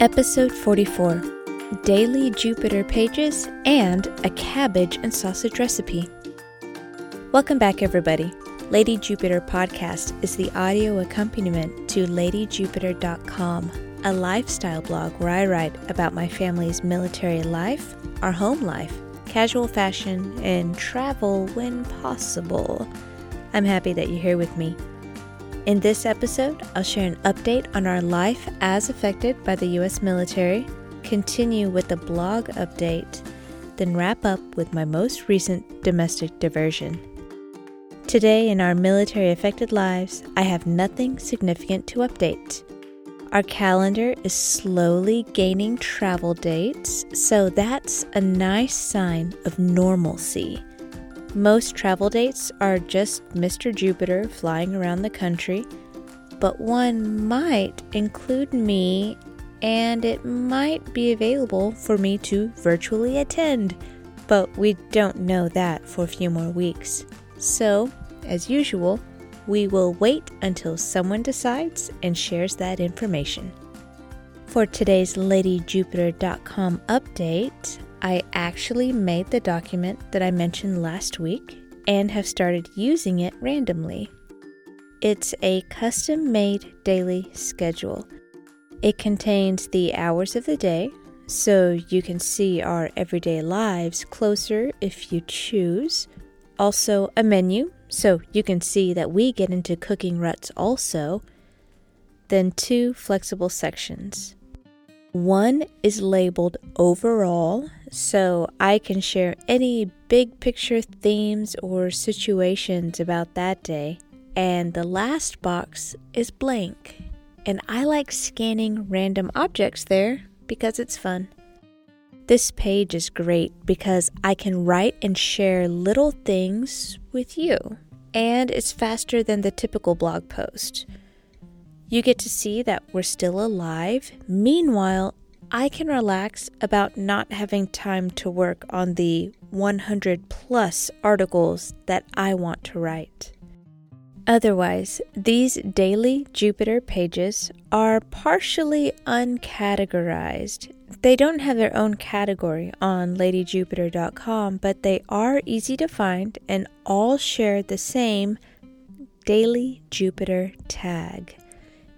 Episode 44 Daily Jupiter Pages and a Cabbage and Sausage Recipe. Welcome back, everybody. Lady Jupiter Podcast is the audio accompaniment to LadyJupiter.com, a lifestyle blog where I write about my family's military life, our home life, casual fashion, and travel when possible. I'm happy that you're here with me. In this episode, I'll share an update on our life as affected by the U.S. military, continue with a blog update, then wrap up with my most recent domestic diversion. Today, in our military affected lives, I have nothing significant to update. Our calendar is slowly gaining travel dates, so that's a nice sign of normalcy. Most travel dates are just Mr. Jupiter flying around the country, but one might include me and it might be available for me to virtually attend, but we don't know that for a few more weeks. So, as usual, we will wait until someone decides and shares that information. For today's LadyJupiter.com update, I actually made the document that I mentioned last week and have started using it randomly. It's a custom made daily schedule. It contains the hours of the day, so you can see our everyday lives closer if you choose. Also, a menu, so you can see that we get into cooking ruts also. Then, two flexible sections. One is labeled overall, so I can share any big picture themes or situations about that day. And the last box is blank. And I like scanning random objects there because it's fun. This page is great because I can write and share little things with you, and it's faster than the typical blog post. You get to see that we're still alive. Meanwhile, I can relax about not having time to work on the 100 plus articles that I want to write. Otherwise, these daily Jupiter pages are partially uncategorized. They don't have their own category on ladyjupiter.com, but they are easy to find and all share the same daily Jupiter tag.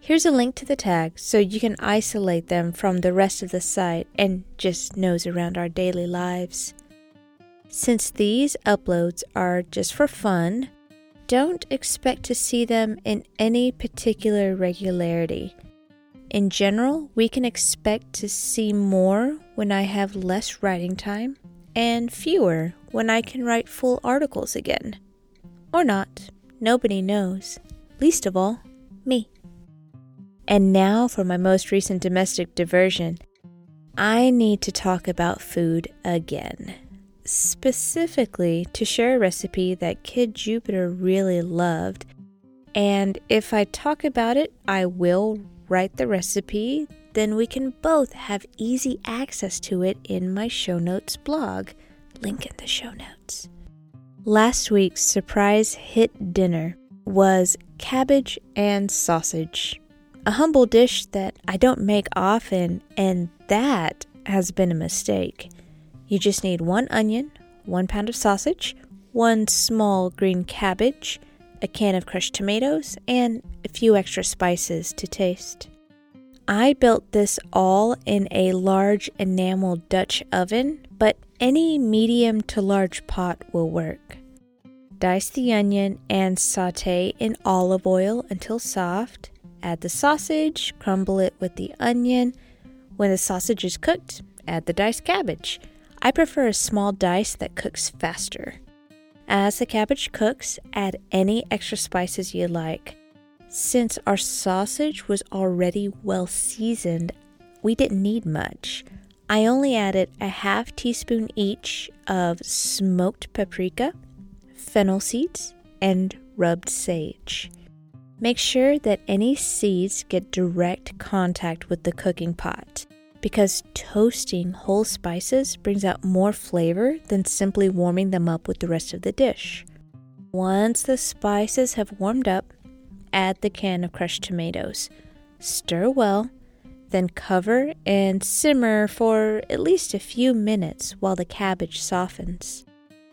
Here's a link to the tag so you can isolate them from the rest of the site and just nose around our daily lives. Since these uploads are just for fun, don't expect to see them in any particular regularity. In general, we can expect to see more when I have less writing time and fewer when I can write full articles again. Or not. Nobody knows. Least of all, me. And now for my most recent domestic diversion. I need to talk about food again. Specifically, to share a recipe that Kid Jupiter really loved. And if I talk about it, I will write the recipe, then we can both have easy access to it in my show notes blog. Link in the show notes. Last week's surprise hit dinner was cabbage and sausage a humble dish that I don't make often, and that has been a mistake. You just need one onion, one pound of sausage, one small green cabbage, a can of crushed tomatoes, and a few extra spices to taste. I built this all in a large enamel Dutch oven, but any medium to large pot will work. Dice the onion and saute in olive oil until soft. Add the sausage, crumble it with the onion. When the sausage is cooked, add the diced cabbage. I prefer a small dice that cooks faster. As the cabbage cooks, add any extra spices you like. Since our sausage was already well seasoned, we didn't need much. I only added a half teaspoon each of smoked paprika, fennel seeds, and rubbed sage. Make sure that any seeds get direct contact with the cooking pot because toasting whole spices brings out more flavor than simply warming them up with the rest of the dish. Once the spices have warmed up, add the can of crushed tomatoes. Stir well, Then cover and simmer for at least a few minutes while the cabbage softens.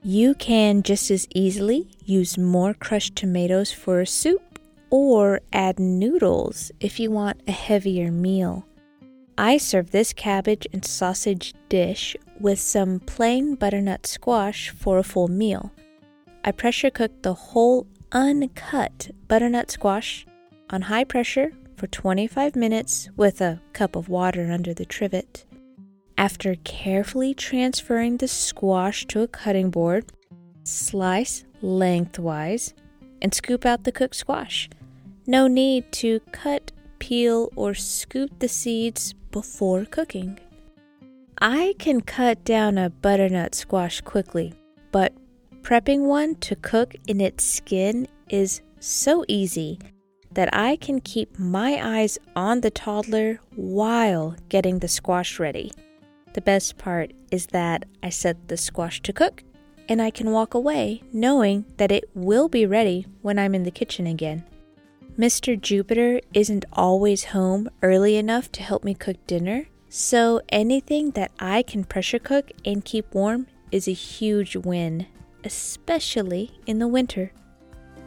You can just as easily use more crushed tomatoes for a soup or add noodles if you want a heavier meal. I serve this cabbage and sausage dish with some plain butternut squash for a full meal. I pressure cook the whole uncut butternut squash on high pressure for 25 minutes with a cup of water under the trivet. After carefully transferring the squash to a cutting board, slice lengthwise and scoop out the cooked squash. No need to cut, peel, or scoop the seeds before cooking. I can cut down a butternut squash quickly, but prepping one to cook in its skin is so easy that I can keep my eyes on the toddler while getting the squash ready. The best part is that I set the squash to cook and I can walk away knowing that it will be ready when I'm in the kitchen again. Mr. Jupiter isn't always home early enough to help me cook dinner, so anything that I can pressure cook and keep warm is a huge win, especially in the winter.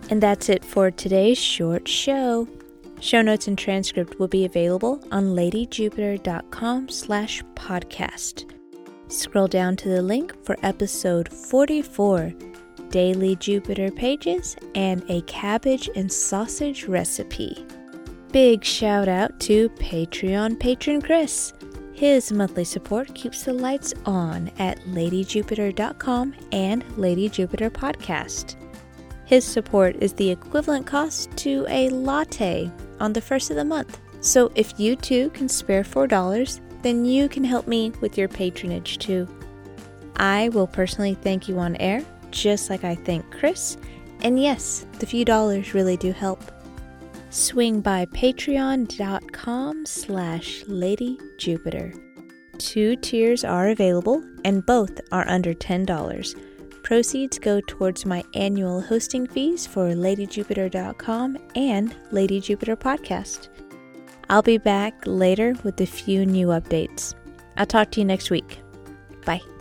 And that's it for today's short show. Show notes and transcript will be available on ladyjupiter.com slash podcast. Scroll down to the link for episode 44 daily Jupiter pages, and a cabbage and sausage recipe. Big shout out to Patreon patron Chris. His monthly support keeps the lights on at ladyjupiter.com and Lady Jupiter Podcast. His support is the equivalent cost to a latte on the first of the month. So if you too can spare $4, then you can help me with your patronage too. I will personally thank you on air just like I thank Chris. And yes, the few dollars really do help. Swing by patreon.com slash ladyjupiter. Two tiers are available, and both are under $10. Proceeds go towards my annual hosting fees for ladyjupiter.com and Lady Jupiter Podcast. I'll be back later with a few new updates. I'll talk to you next week. Bye.